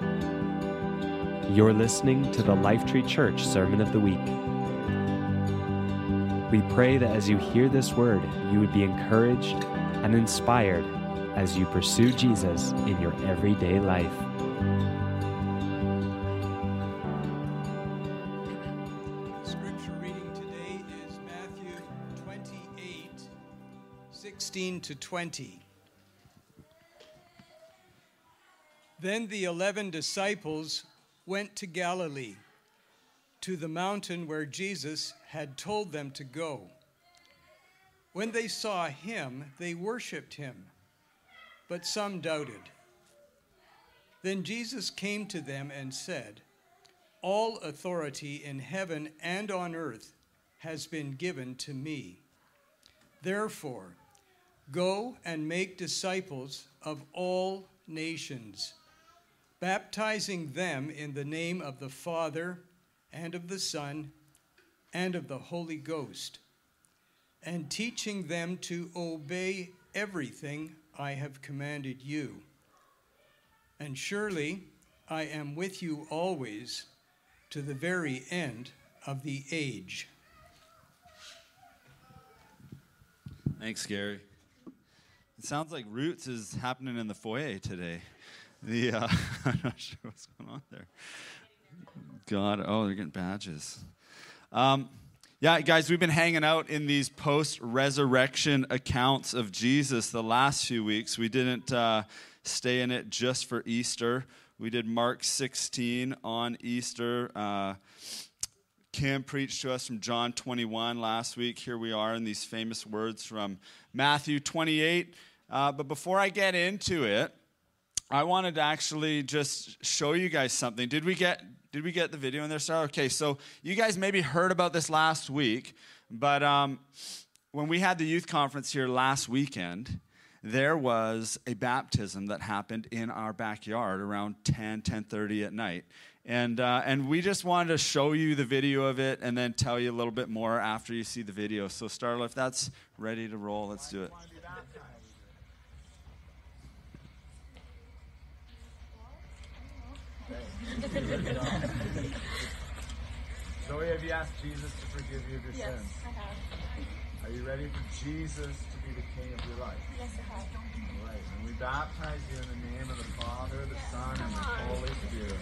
You're listening to the Lifetree Church Sermon of the Week. We pray that as you hear this word, you would be encouraged and inspired as you pursue Jesus in your everyday life. Scripture reading today is Matthew 28 16 to 20. Then the eleven disciples went to Galilee, to the mountain where Jesus had told them to go. When they saw him, they worshiped him, but some doubted. Then Jesus came to them and said, All authority in heaven and on earth has been given to me. Therefore, go and make disciples of all nations, baptizing them in the name of the Father and of the Son and of the Holy Ghost, and teaching them to obey everything I have commanded you. And surely I am with you always to the very end of the age. Thanks, Gary. It sounds like Roots is happening in the foyer today. The uh, I'm not sure what's going on there. God, oh, they're getting badges. Um, yeah, guys, we've been hanging out in these post-resurrection accounts of Jesus the last few weeks. We didn't uh, stay in it just for Easter. We did Mark 16 on Easter. Uh, Kim preached to us from John 21 last week. Here we are in these famous words from Matthew 28. Uh, but before I get into it, I wanted to actually just show you guys something. Did we get did we get the video in there, Sarah? Okay, so you guys maybe heard about this last week, but um, when we had the youth conference here last weekend, there was a baptism that happened in our backyard around 10 10.30 at night and, uh, and we just wanted to show you the video of it and then tell you a little bit more after you see the video so starla if that's ready to roll let's do it Zoe, have you asked Jesus to forgive you of your Yes, sins? I have. Are you ready for Jesus to be the king of your life? Yes, I have. All right. And we baptize you in the name of the Father, the Son, and the Holy Spirit.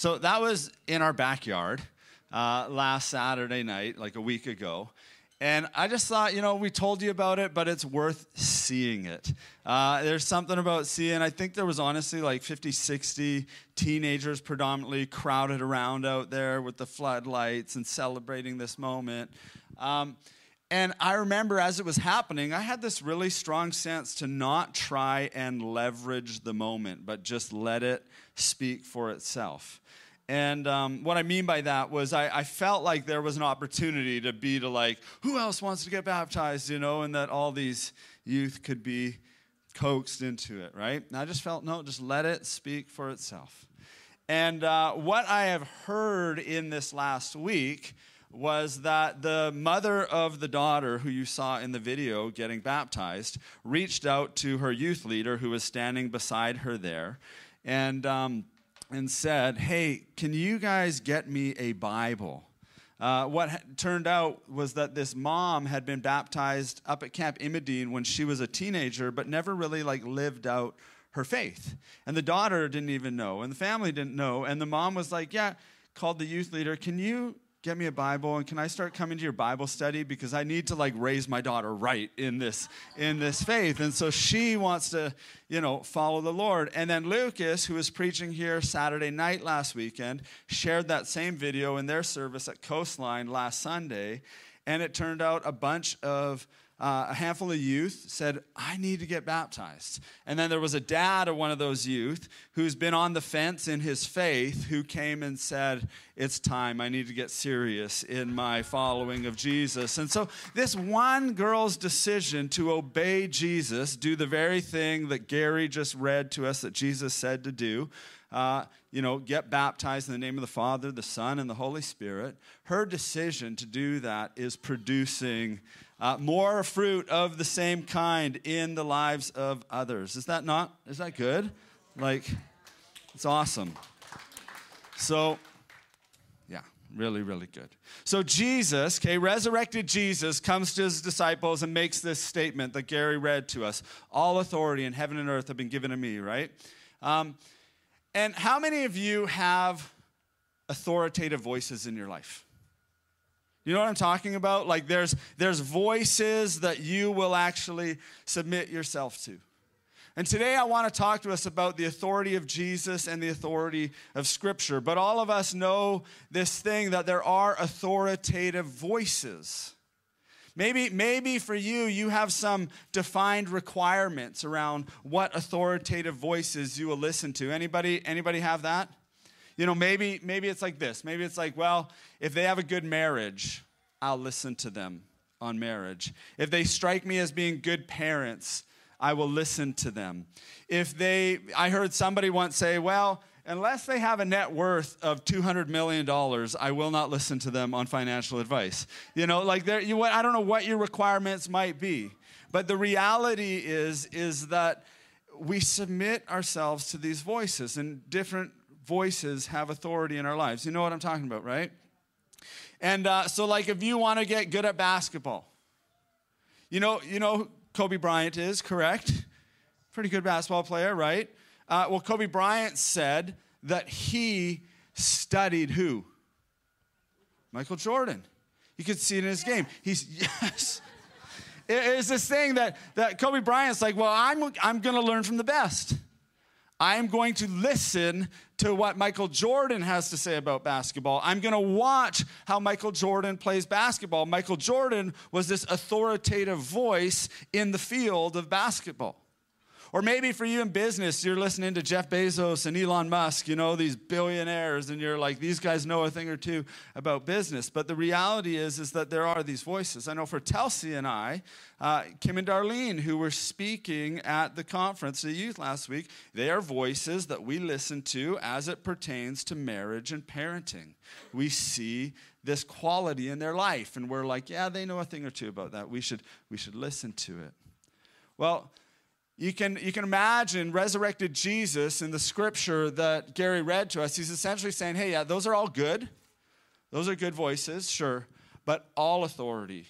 So that was in our backyard uh, last Saturday night, like a week ago. And I just thought, you know, we told you about it, but it's worth seeing it. Uh, there's something about seeing, I think there was honestly like 50, 60 teenagers predominantly crowded around out there with the floodlights and celebrating this moment. Um, and I remember as it was happening, I had this really strong sense to not try and leverage the moment, but just let it speak for itself. And um, what I mean by that was I, I, felt like there was an opportunity to be to like, who else wants to get baptized, you know, and that all these youth could be coaxed into it, right? And I just felt, no, just let it speak for itself. And uh, what I have heard in this last week was that the mother of the daughter who you saw in the video getting baptized reached out to her youth leader who was standing beside her there. And, um, and said, Hey, can you guys get me a Bible? Uh, what ha- turned out was that this mom had been baptized up at Camp Imadene when she was a teenager, but never really like lived out her faith. And the daughter didn't even know, and the family didn't know. And the mom was like, Yeah, called the youth leader, Can you get me a Bible and can I start coming to your Bible study because I need to like raise my daughter right in this in this faith. And so she wants to, you know, follow the Lord. And then Lucas, who was preaching here Saturday night last weekend, shared that same video in their service at Coastline last Sunday, and it turned out a bunch of uh, a handful of youth said, I need to get baptized. And then there was a dad of one of those youth who's been on the fence in his faith who came and said, It's time. I need to get serious in my following of Jesus. And so, this one girl's decision to obey Jesus, do the very thing that Gary just read to us that Jesus said to do, uh, you know, get baptized in the name of the Father, the Son, and the Holy Spirit. Her decision to do that is producing uh, more fruit of the same kind in the lives of others. Is that not? Is that good? Like, it's awesome. So, yeah, really, really good. So, Jesus, okay, resurrected Jesus comes to his disciples and makes this statement that Gary read to us All authority in heaven and earth have been given to me, right? Um, and how many of you have authoritative voices in your life? You know what I'm talking about? Like there's there's voices that you will actually submit yourself to. And today I want to talk to us about the authority of Jesus and the authority of Scripture. But all of us know this thing that there are authoritative voices. Maybe, maybe for you, you have some defined requirements around what authoritative voices you will listen to. Anybody, anybody have that? You know, maybe, maybe it's like this. Maybe it's like, well, if they have a good marriage, I'll listen to them on marriage. If they strike me as being good parents, I will listen to them. If they, I heard somebody once say, well, unless they have a net worth of $200 million, I will not listen to them on financial advice. You know, like there, you, what I don't know what your requirements might be, but the reality is, is that we submit ourselves to these voices, and different voices have authority in our lives. You know what I'm talking about, right? And uh, so, like, if you want to get good at basketball, you know, you know Kobe Bryant is, correct? Pretty good basketball player, right? Uh, well, Kobe Bryant said that he studied who? Michael Jordan. You could see it in his game. He's, yes. It's this thing that, that Kobe Bryant's like, well, I'm, I'm going to learn from the best. I'm going to listen to what Michael Jordan has to say about basketball. I'm going to watch how Michael Jordan plays basketball. Michael Jordan was this authoritative voice in the field of basketball. Or maybe for you in business, you're listening to Jeff Bezos and Elon Musk, you know, these billionaires, and you're like, these guys know a thing or two about business. But the reality is, is that there are these voices. I know for Telsey and I, uh, Kim and Darlene, who were speaking at the conference, the youth last week, they are voices that we listen to as it pertains to marriage and parenting. We see this quality in their life, and we're like, yeah, they know a thing or two about that. We should, we should listen to it. Well, you can, you can imagine resurrected Jesus in the scripture that Gary read to us. He's essentially saying, hey, yeah, those are all good. Those are good voices, sure. But all authority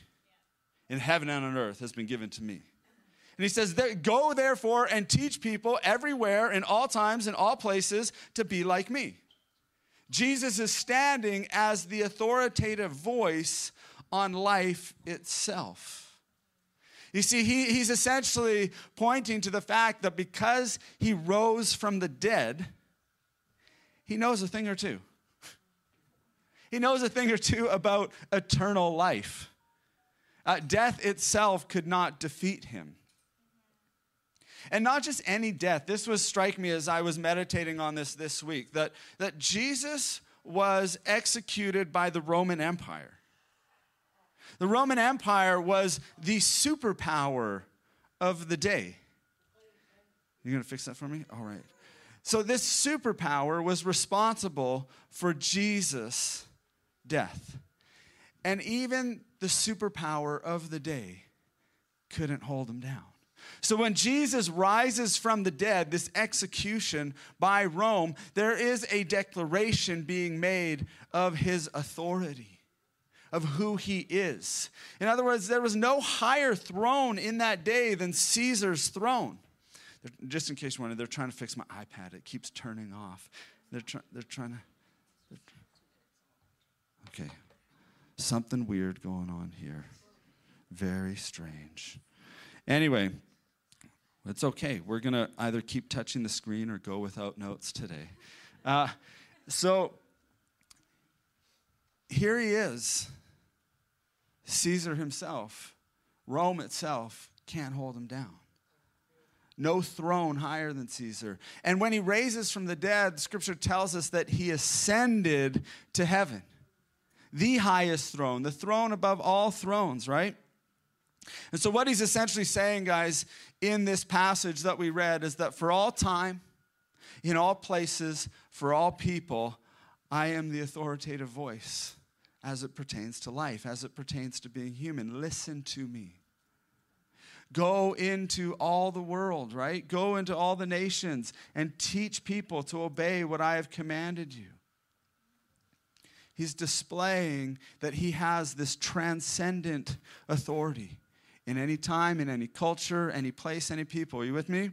in heaven and on earth has been given to me. And he says, Go therefore and teach people everywhere, in all times, in all places, to be like me. Jesus is standing as the authoritative voice on life itself. You see, he, he's essentially pointing to the fact that because he rose from the dead, he knows a thing or two. He knows a thing or two about eternal life. Uh, death itself could not defeat him. And not just any death. This was strike me as I was meditating on this this week that, that Jesus was executed by the Roman Empire. The Roman Empire was the superpower of the day. You're going to fix that for me? All right. So, this superpower was responsible for Jesus' death. And even the superpower of the day couldn't hold him down. So when Jesus rises from the dead, this execution by Rome, there is a declaration being made of his authority of who he is. In other words, there was no higher throne in that day than Caesar's throne. Just in case you're wondering, they're trying to fix my iPad. It keeps turning off. They're, try, they're trying to. They're, okay. Something weird going on here. Very strange. Anyway, it's okay. We're going to either keep touching the screen or go without notes today. Uh, so here he is Caesar himself Rome itself can't hold him down. No throne higher than Caesar. And when he raises from the dead, scripture tells us that he ascended to heaven, the highest throne, the throne above all thrones, right? And so, what he's essentially saying, guys, in this passage that we read is that for all time, in all places, for all people, I am the authoritative voice as it pertains to life, as it pertains to being human. Listen to me. Go into all the world, right? Go into all the nations and teach people to obey what I have commanded you. He's displaying that he has this transcendent authority in any time, in any culture, any place, any people. Are you with me?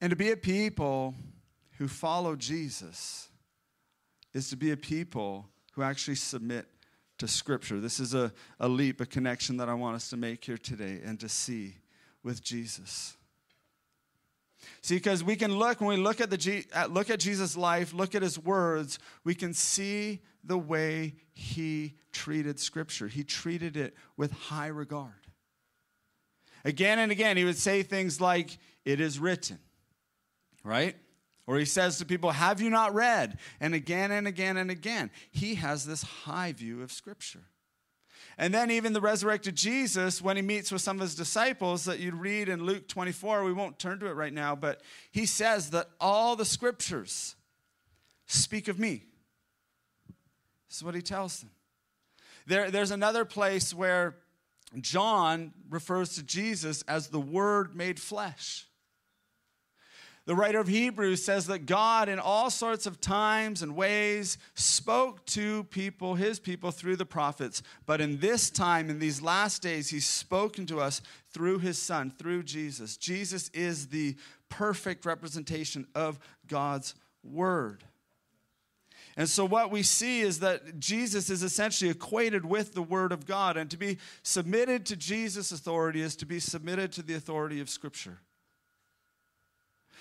And to be a people who follow Jesus is to be a people who actually submit to Scripture. This is a, a leap, a connection that I want us to make here today and to see with Jesus. See, because we can look, when we look at, the, at, look at Jesus' life, look at his words, we can see the way he treated Scripture. He treated it with high regard. Again and again, he would say things like, It is written, right? Or he says to people, Have you not read? And again and again and again. He has this high view of Scripture. And then, even the resurrected Jesus, when he meets with some of his disciples that you'd read in Luke 24, we won't turn to it right now, but he says that all the scriptures speak of me. This is what he tells them. There, there's another place where John refers to Jesus as the Word made flesh. The writer of Hebrews says that God, in all sorts of times and ways, spoke to people, his people, through the prophets. But in this time, in these last days, he's spoken to us through his son, through Jesus. Jesus is the perfect representation of God's word. And so, what we see is that Jesus is essentially equated with the Word of God. And to be submitted to Jesus' authority is to be submitted to the authority of Scripture.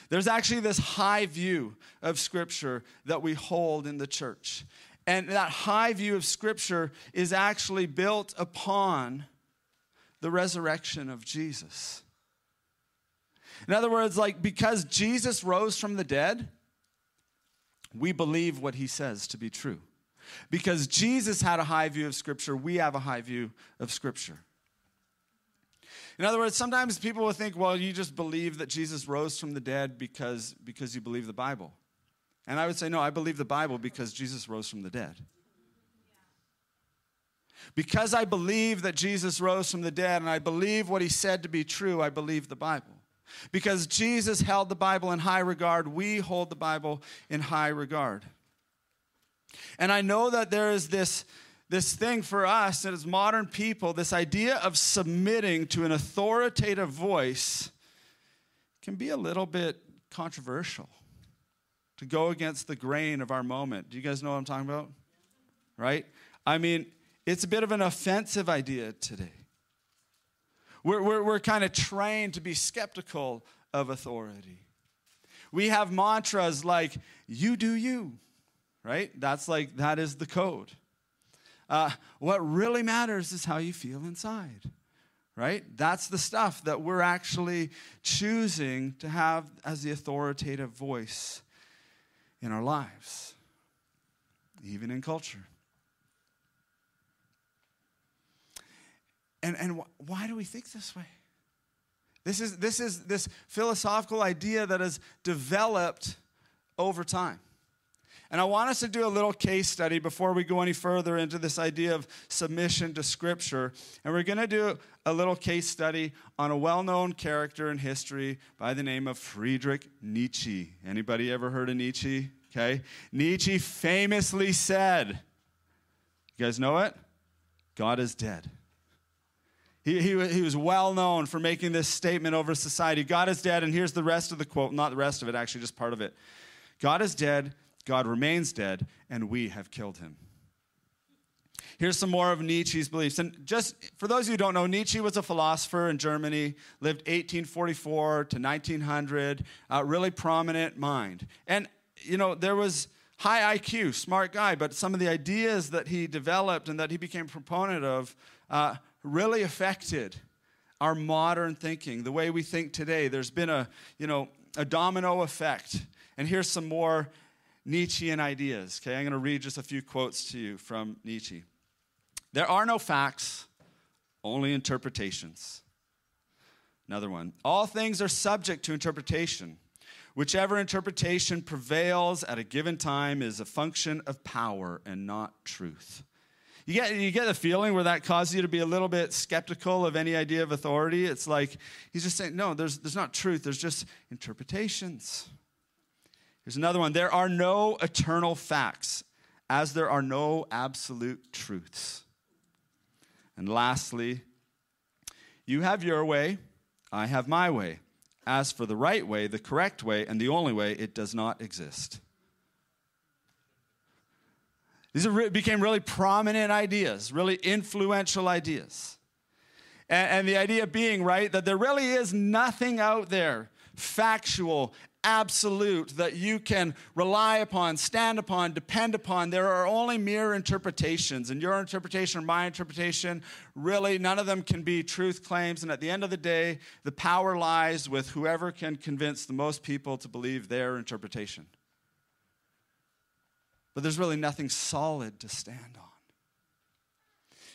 There's actually this high view of Scripture that we hold in the church. And that high view of Scripture is actually built upon the resurrection of Jesus. In other words, like because Jesus rose from the dead, we believe what he says to be true. Because Jesus had a high view of Scripture, we have a high view of Scripture. In other words, sometimes people will think, well, you just believe that Jesus rose from the dead because, because you believe the Bible. And I would say, no, I believe the Bible because Jesus rose from the dead. Because I believe that Jesus rose from the dead and I believe what he said to be true, I believe the Bible. Because Jesus held the Bible in high regard, we hold the Bible in high regard. And I know that there is this this thing for us as modern people, this idea of submitting to an authoritative voice can be a little bit controversial to go against the grain of our moment. Do you guys know what I'm talking about? Right? I mean, it's a bit of an offensive idea today. We're, we're, we're kind of trained to be skeptical of authority. We have mantras like, you do you, right? That's like, that is the code. Uh, what really matters is how you feel inside, right? That's the stuff that we're actually choosing to have as the authoritative voice in our lives, even in culture. And, and wh- why do we think this way? This is, this is this philosophical idea that has developed over time. And I want us to do a little case study before we go any further into this idea of submission to Scripture. And we're going to do a little case study on a well-known character in history by the name of Friedrich Nietzsche. Anybody ever heard of Nietzsche? Okay. Nietzsche famously said, you guys know it? God is dead. He, he, he was well known for making this statement over society God is dead, and here's the rest of the quote, not the rest of it, actually, just part of it. God is dead, God remains dead, and we have killed him. Here's some more of Nietzsche's beliefs. And just for those of you who don't know, Nietzsche was a philosopher in Germany, lived 1844 to 1900, uh, really prominent mind. And, you know, there was high IQ, smart guy, but some of the ideas that he developed and that he became a proponent of uh, really affected our modern thinking, the way we think today. There's been a, you know, a domino effect. And here's some more Nietzschean ideas. Okay, I'm going to read just a few quotes to you from Nietzsche. There are no facts, only interpretations. Another one. All things are subject to interpretation. Whichever interpretation prevails at a given time is a function of power and not truth. You get, you get the feeling where that causes you to be a little bit skeptical of any idea of authority. It's like he's just saying, no, there's, there's not truth, there's just interpretations. Here's another one there are no eternal facts, as there are no absolute truths. And lastly, you have your way, I have my way. As for the right way, the correct way, and the only way, it does not exist. These became really prominent ideas, really influential ideas. And, and, the idea being, right, that there really is nothing out there factual, absolute that you can rely upon, stand upon, depend upon. There are only mere interpretations, and your interpretation or my interpretation, really, none of them can be truth claims. And at the end of the day, the power lies with whoever can convince the most people to believe their interpretation. But there's really nothing solid to stand on.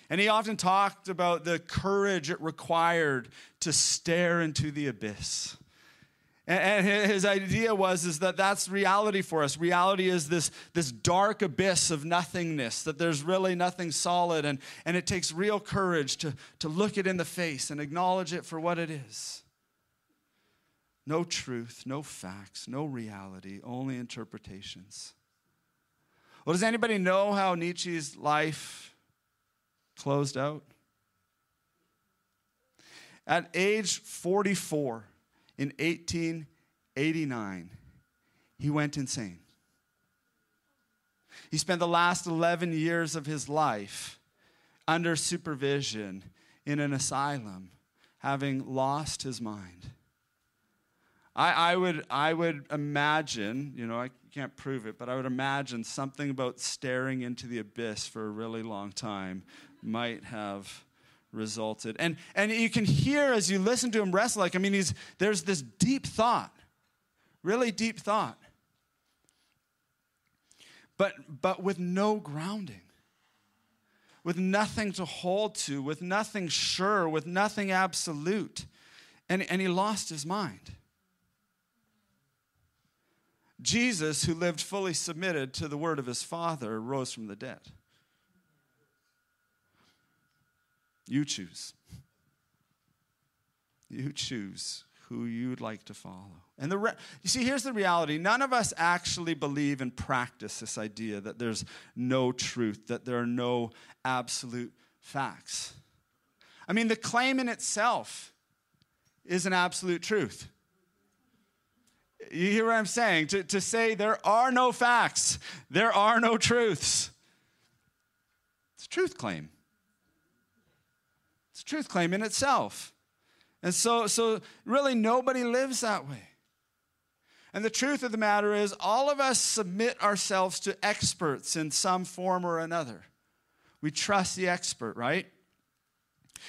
And he often talked about the courage it required to stare into the abyss and his idea was is that that's reality for us. Reality is this, this dark abyss of nothingness, that there's really nothing solid, and, and it takes real courage to, to look it in the face and acknowledge it for what it is. No truth, no facts, no reality, only interpretations. Well, does anybody know how Nietzsche's life closed out? At age 44, in 1889, he went insane. He spent the last 11 years of his life under supervision in an asylum, having lost his mind. I, I, would, I would imagine, you know, I can't prove it, but I would imagine something about staring into the abyss for a really long time might have resulted. And, and you can hear as you listen to him wrestle, like, I mean, he's, there's this deep thought, really deep thought, but, but with no grounding. With nothing to hold to, with nothing sure, with nothing absolute. And, and he lost his mind. Jesus, who lived fully submitted to the word of his Father, rose from the dead. You choose. You choose who you'd like to follow. And the re- you see, here's the reality none of us actually believe and practice this idea that there's no truth, that there are no absolute facts. I mean, the claim in itself is an absolute truth. You hear what I'm saying? To, to say there are no facts, there are no truths. It's a truth claim. It's a truth claim in itself. And so, so really nobody lives that way. And the truth of the matter is, all of us submit ourselves to experts in some form or another. We trust the expert, right?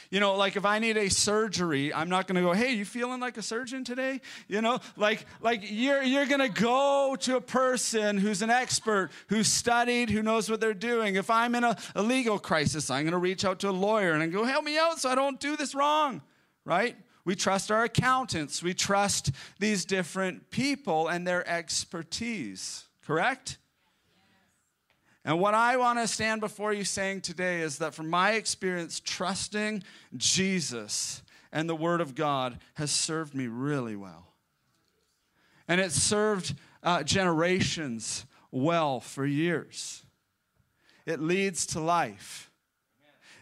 You know, like if I need a surgery, I'm not going to go, "Hey, you feeling like a surgeon today?" You know, like like you're you're going to go to a person who's an expert, who's studied, who knows what they're doing. If I'm in a, a legal crisis, I'm going to reach out to a lawyer and I go, "Help me out so I don't do this wrong." Right? We trust our accountants. We trust these different people and their expertise. Correct? And what I want to stand before you saying today is that from my experience, trusting Jesus and the Word of God has served me really well. And it served uh, generations well for years. It leads to life.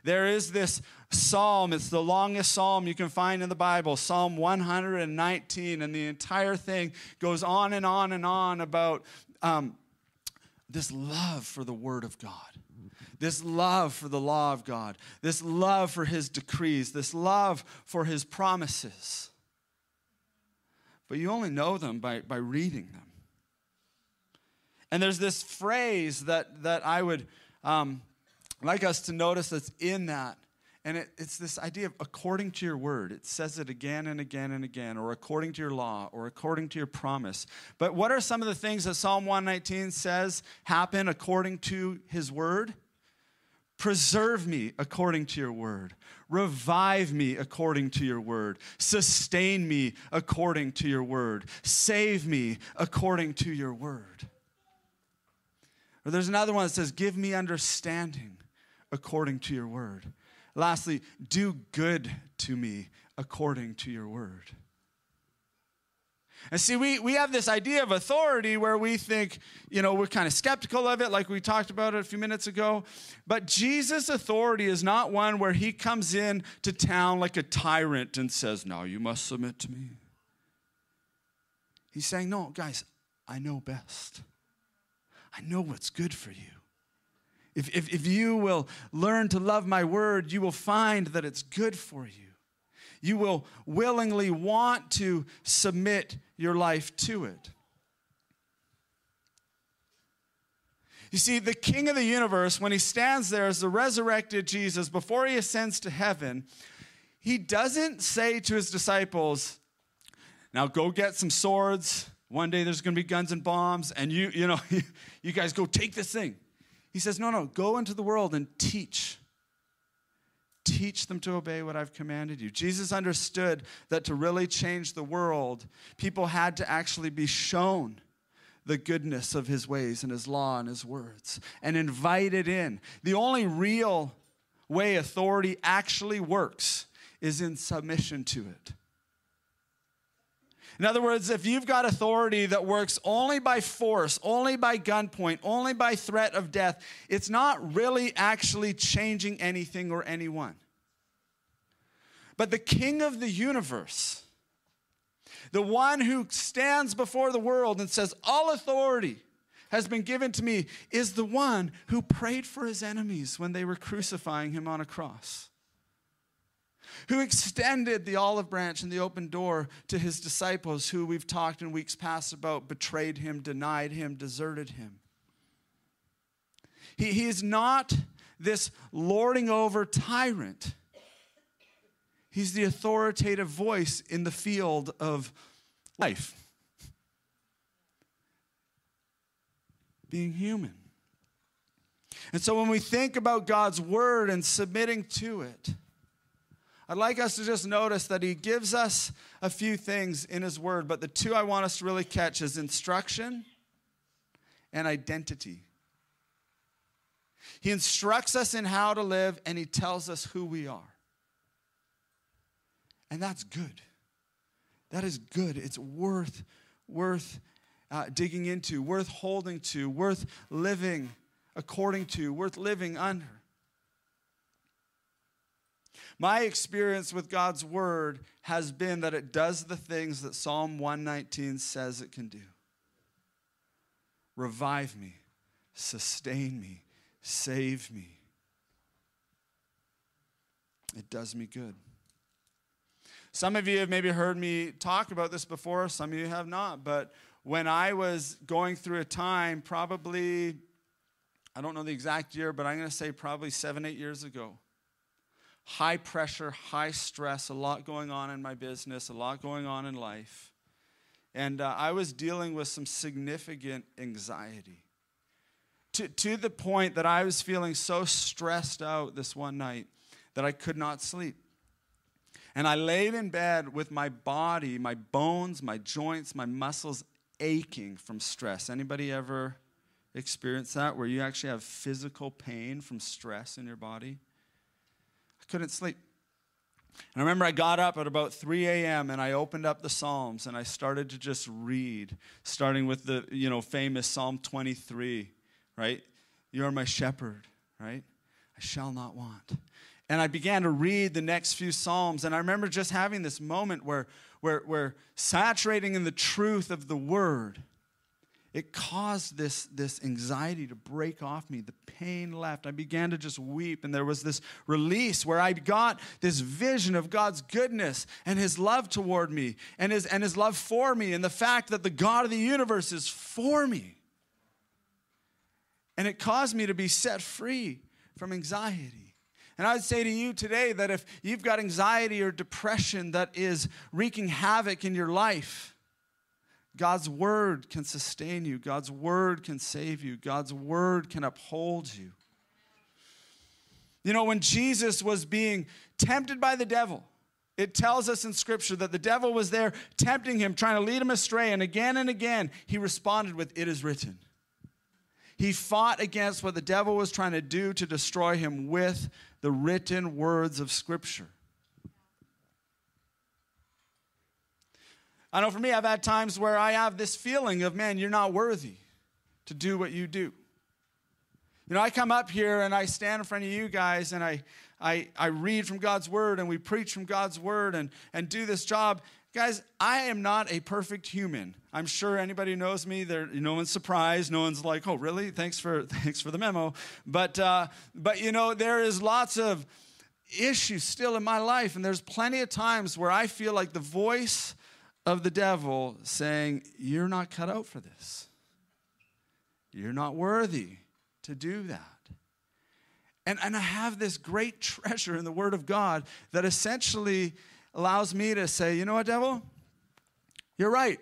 There is this psalm, it's the longest psalm you can find in the Bible, Psalm 119, and the entire thing goes on and on and on about. Um, this love for the Word of God, this love for the law of God, this love for His decrees, this love for His promises. But you only know them by, by reading them. And there's this phrase that, that I would um, like us to notice that's in that. And it, it's this idea of according to your word. It says it again and again and again, or according to your law, or according to your promise. But what are some of the things that Psalm 119 says happen according to his word? Preserve me according to your word. Revive me according to your word. Sustain me according to your word. Save me according to your word. Or there's another one that says, Give me understanding according to your word. Lastly, do good to me according to your word. And see, we, we have this idea of authority where we think, you know, we're kind of skeptical of it, like we talked about it a few minutes ago. But Jesus' authority is not one where he comes in to town like a tyrant and says, Now you must submit to me. He's saying, No, guys, I know best. I know what's good for you. If, if, if you will learn to love my word, you will find that it's good for you. You will willingly want to submit your life to it. You see, the King of the universe, when he stands there as the resurrected Jesus before he ascends to heaven, he doesn't say to his disciples, Now go get some swords. One day there's going to be guns and bombs, and you, you know, you guys go take this thing. He says, No, no, go into the world and teach. Teach them to obey what I've commanded you. Jesus understood that to really change the world, people had to actually be shown the goodness of his ways and his law and his words and invited in. The only real way authority actually works is in submission to it. In other words, if you've got authority that works only by force, only by gunpoint, only by threat of death, it's not really actually changing anything or anyone. But the king of the universe, the one who stands before the world and says, All authority has been given to me, is the one who prayed for his enemies when they were crucifying him on a cross who extended the olive branch and the open door to his disciples, who we've talked in weeks past about betrayed him, denied him, deserted him. He, he is not this lording over tyrant. He's the authoritative voice in the field of life. Being human. And so when we think about God's word and submitting to it, I'd like us to just notice that he gives us a few things in his word, but the two I want us to really catch is instruction and identity. He instructs us in how to live and he tells us who we are. And that's good. That is good. It's worth worth uh, digging into, worth holding to, worth living according to, worth living under. My experience with God's word has been that it does the things that Psalm 119 says it can do revive me, sustain me, save me. It does me good. Some of you have maybe heard me talk about this before, some of you have not, but when I was going through a time, probably, I don't know the exact year, but I'm going to say probably seven, eight years ago high pressure, high stress, a lot going on in my business, a lot going on in life. And uh, I was dealing with some significant anxiety to, to the point that I was feeling so stressed out this one night that I could not sleep. And I laid in bed with my body, my bones, my joints, my muscles aching from stress. Anybody ever experience that where you actually have physical pain from stress in your body? Couldn't sleep. And I remember I got up at about 3 a.m. and I opened up the Psalms and I started to just read, starting with the you know famous Psalm 23, right? You are my shepherd, right? I shall not want. And I began to read the next few Psalms, and I remember just having this moment where, where, where saturating in the truth of the word it caused this, this anxiety to break off me. The pain left. I began to just weep, and there was this release where I got this vision of God's goodness and His love toward me and His, and his love for me, and the fact that the God of the universe is for me. And it caused me to be set free from anxiety. And I would say to you today that if you've got anxiety or depression that is wreaking havoc in your life, God's word can sustain you. God's word can save you. God's word can uphold you. You know, when Jesus was being tempted by the devil, it tells us in Scripture that the devil was there tempting him, trying to lead him astray. And again and again, he responded with, It is written. He fought against what the devil was trying to do to destroy him with the written words of Scripture. I know for me, I've had times where I have this feeling of, man, you're not worthy to do what you do. You know, I come up here and I stand in front of you guys and I, I, I read from God's word and we preach from God's word and, and do this job. Guys, I am not a perfect human. I'm sure anybody knows me. There, no one's surprised. No one's like, "Oh, really? Thanks for thanks for the memo." But uh, but you know, there is lots of issues still in my life, and there's plenty of times where I feel like the voice of the devil saying, "You're not cut out for this. You're not worthy to do that." And, and I have this great treasure in the Word of God that essentially allows me to say, you know what, devil? You're right.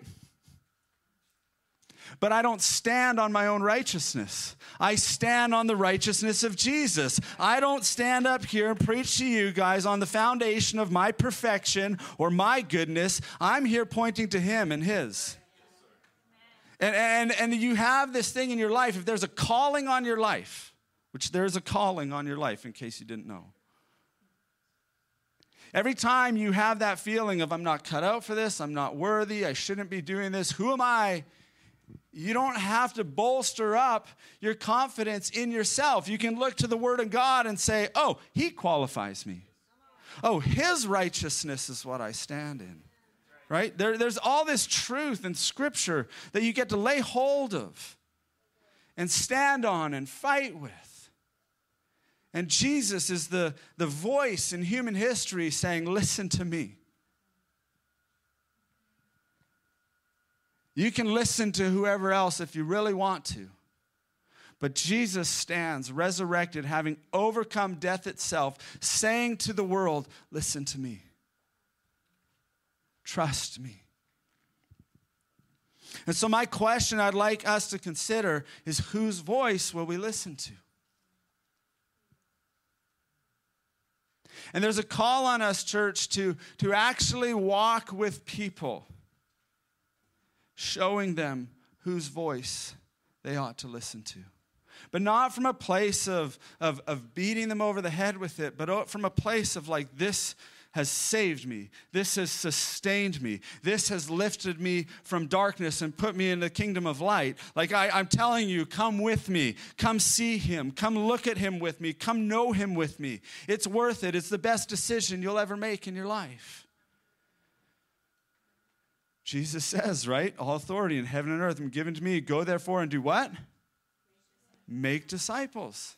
But I don't stand on my own righteousness. I stand on the righteousness of Jesus. I don't stand up here and preach to you guys on the foundation of my perfection or my goodness. I'm here pointing to Him and His. And, and, and you have this thing in your life, if there's a calling on your life, which there's a calling on your life, in case you didn't know. Every time you have that feeling of, I'm not cut out for this, I'm not worthy, I shouldn't be doing this, who am I? You don't have to bolster up your confidence in yourself. You can look to the Word of God and say, Oh, He qualifies me. Oh, His righteousness is what I stand in. Right? There, there's all this truth in Scripture that you get to lay hold of and stand on and fight with. And Jesus is the, the voice in human history saying, Listen to me. You can listen to whoever else if you really want to. But Jesus stands resurrected, having overcome death itself, saying to the world, Listen to me. Trust me. And so, my question I'd like us to consider is whose voice will we listen to? And there's a call on us, church, to, to actually walk with people, showing them whose voice they ought to listen to. But not from a place of, of, of beating them over the head with it, but from a place of like, this has saved me. This has sustained me. This has lifted me from darkness and put me in the kingdom of light. Like I, am telling you, come with me. Come see him. Come look at him with me. Come know him with me. It's worth it. It's the best decision you'll ever make in your life. Jesus says, right? All authority in heaven and earth been given to me. Go therefore and do what? Make disciples.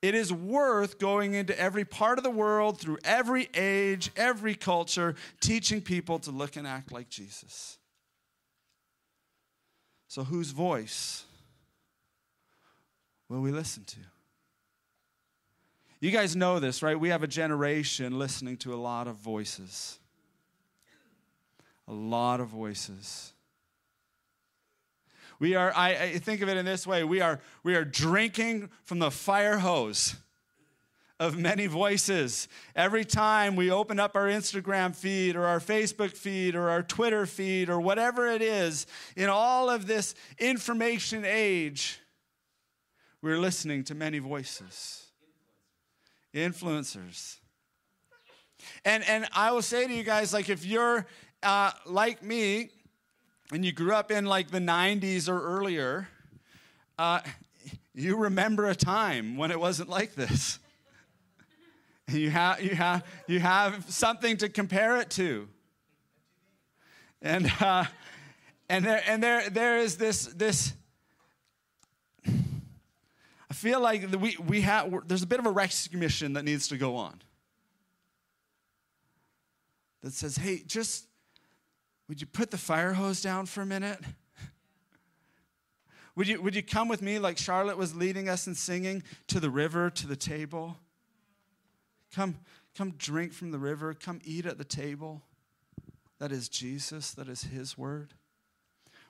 It is worth going into every part of the world, through every age, every culture, teaching people to look and act like Jesus. So, whose voice will we listen to? You guys know this, right? We have a generation listening to a lot of voices. A lot of voices. We are, I, I think of it in this way we are, we are drinking from the fire hose of many voices. Every time we open up our Instagram feed or our Facebook feed or our Twitter feed or whatever it is, in all of this information age, we're listening to many voices. Influencers. And, and I will say to you guys, like, if you're uh, like me, and you grew up in like the 90s or earlier, uh, you remember a time when it wasn't like this. You have, you, have, you have something to compare it to. And, uh, and, there, and there, there is this, this I feel like we, we have, there's a bit of a recognition that needs to go on that says, hey, just would you put the fire hose down for a minute? Would you, would you come with me like Charlotte was leading us in singing to the river, to the table? Come, come drink from the river. Come eat at the table. That is Jesus, that is His word.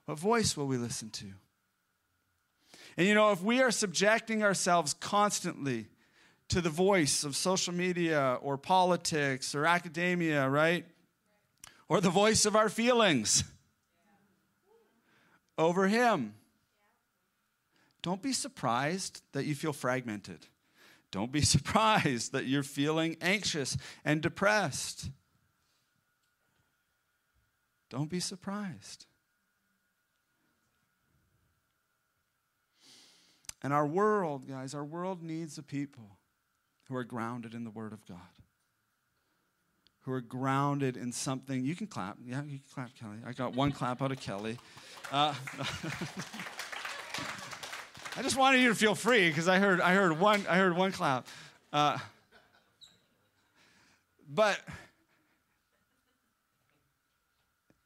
What voice will we listen to? And you know, if we are subjecting ourselves constantly to the voice of social media or politics or academia, right? Or the voice of our feelings over Him, don't be surprised that you feel fragmented. Don't be surprised that you're feeling anxious and depressed. Don't be surprised. And our world, guys, our world needs a people who are grounded in the Word of God, who are grounded in something. You can clap. Yeah, you can clap, Kelly. I got one clap out of Kelly. Uh, I just wanted you to feel free because I heard, I heard one, I heard one clap. Uh, but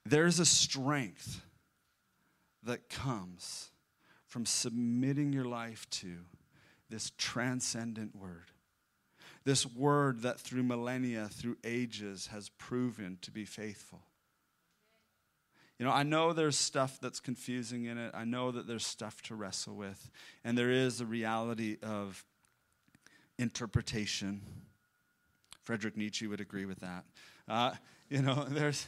there's a strength that comes from submitting your life to this transcendent word. This word that through millennia, through ages, has proven to be faithful. You know, I know there's stuff that's confusing in it. I know that there's stuff to wrestle with. And there is a reality of interpretation. Frederick Nietzsche would agree with that. Uh, you know, there's,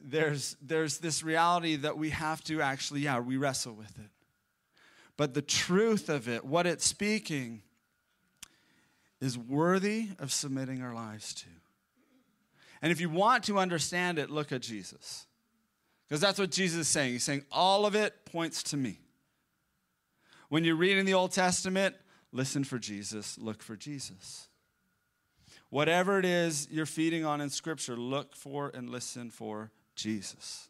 there's, there's this reality that we have to actually, yeah, we wrestle with it. But the truth of it, what it's speaking, is worthy of submitting our lives to. And if you want to understand it, look at Jesus. Because that's what Jesus is saying. He's saying, all of it points to me. When you're reading the Old Testament, listen for Jesus, look for Jesus. Whatever it is you're feeding on in Scripture, look for and listen for Jesus.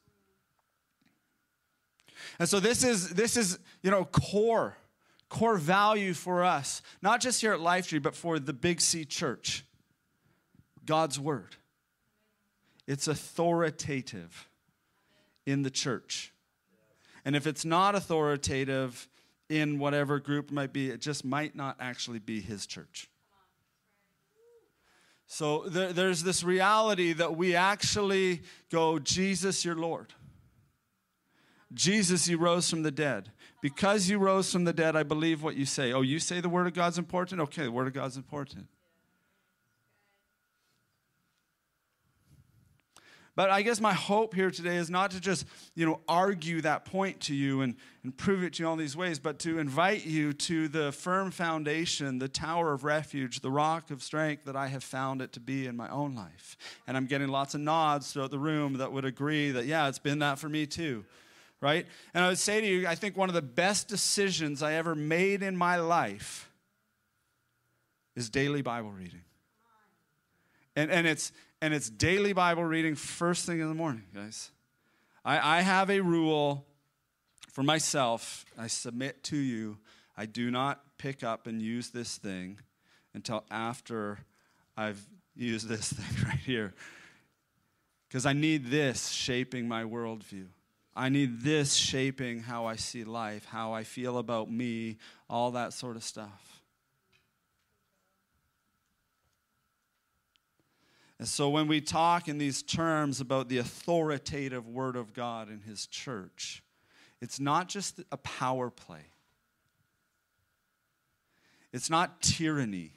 And so this is this is, you know, core core value for us, not just here at Lifetree, but for the Big C church. God's word. It's authoritative in the church. And if it's not authoritative in whatever group might be, it just might not actually be his church. So there, there's this reality that we actually go, Jesus, your Lord. Jesus, you rose from the dead. Because you rose from the dead, I believe what you say. Oh, you say the Word of God's important? Okay, the Word of God's important. But I guess my hope here today is not to just, you know, argue that point to you and, and prove it to you all these ways, but to invite you to the firm foundation, the tower of refuge, the rock of strength that I have found it to be in my own life. And I'm getting lots of nods throughout the room that would agree that, yeah, it's been that for me too right? And I would say to you, I think one of the best decisions I ever made in my life is daily Bible reading. And, and, it's, and it's daily Bible reading first thing in the morning, guys. I, I have a rule for myself. I submit to you. I do not pick up and use this thing until after I've used this thing right here. Because I need this shaping my worldview. I need this shaping how I see life, how I feel about me, all that sort of stuff. And so when we talk in these terms about the authoritative Word of God in His church, it's not just a power play, it's not tyranny.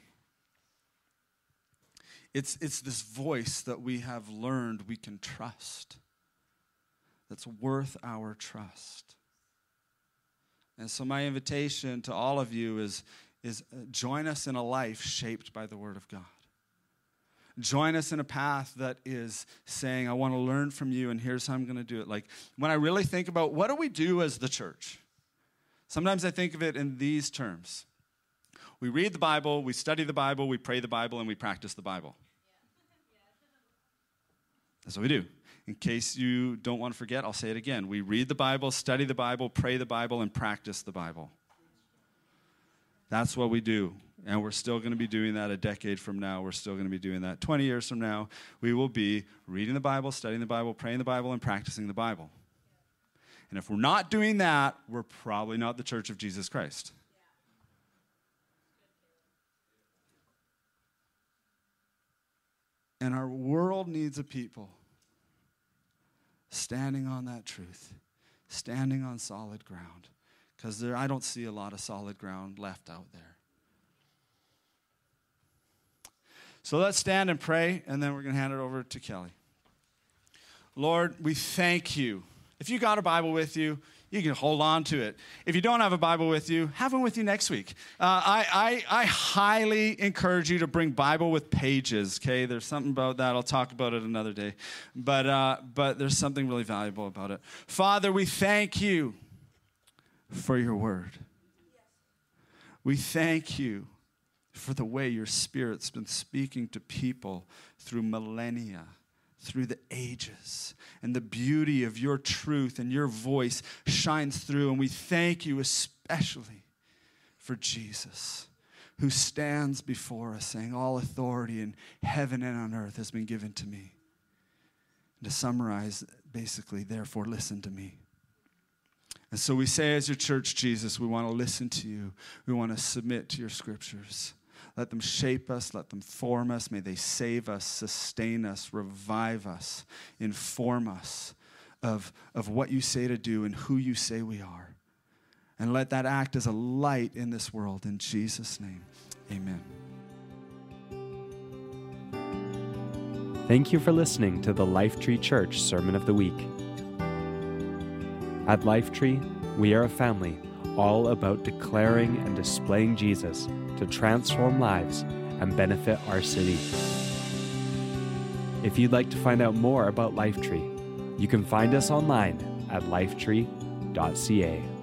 It's, it's this voice that we have learned we can trust that's worth our trust. And so, my invitation to all of you is, is uh, join us in a life shaped by the Word of God. Join us in a path that is saying, I want to learn from you, and here's how I'm going to do it. Like, when I really think about what do we do as the church, sometimes I think of it in these terms we read the Bible, we study the Bible, we pray the Bible, and we practice the Bible. That's what we do. In case you don't want to forget, I'll say it again. We read the Bible, study the Bible, pray the Bible, and practice the Bible. That's what we do. And we're still going to be doing that a decade from now. We're still going to be doing that 20 years from now. We will be reading the Bible, studying the Bible, praying the Bible, and practicing the Bible. And if we're not doing that, we're probably not the church of Jesus Christ. And our world needs a people standing on that truth, standing on solid ground. Because I don't see a lot of solid ground left out there. So let's stand and pray, and then we're going to hand it over to Kelly. Lord, we thank you. If you got a Bible with you, you can hold on to it. If you don't have a Bible with you, have one with you next week. Uh, I, I, I highly encourage you to bring Bible with pages, okay? There's something about that. I'll talk about it another day. But, uh, but there's something really valuable about it. Father, we thank you for your word. We thank you for the way your Spirit's been speaking to people through millennia through the ages. And the beauty of your truth and your voice shines through. And we thank you especially for Jesus, who stands before us saying, All authority in heaven and on earth has been given to me. And to summarize, basically, therefore, listen to me. And so we say, as your church, Jesus, we want to listen to you. We want to submit to your scriptures. Let them shape us, let them form us. May they save us, sustain us, revive us, inform us of, of what you say to do and who you say we are. And let that act as a light in this world. In Jesus' name, amen. Thank you for listening to the Lifetree Church Sermon of the Week. At Lifetree, we are a family all about declaring and displaying Jesus to transform lives and benefit our city. If you'd like to find out more about Lifetree, you can find us online at lifetree.ca.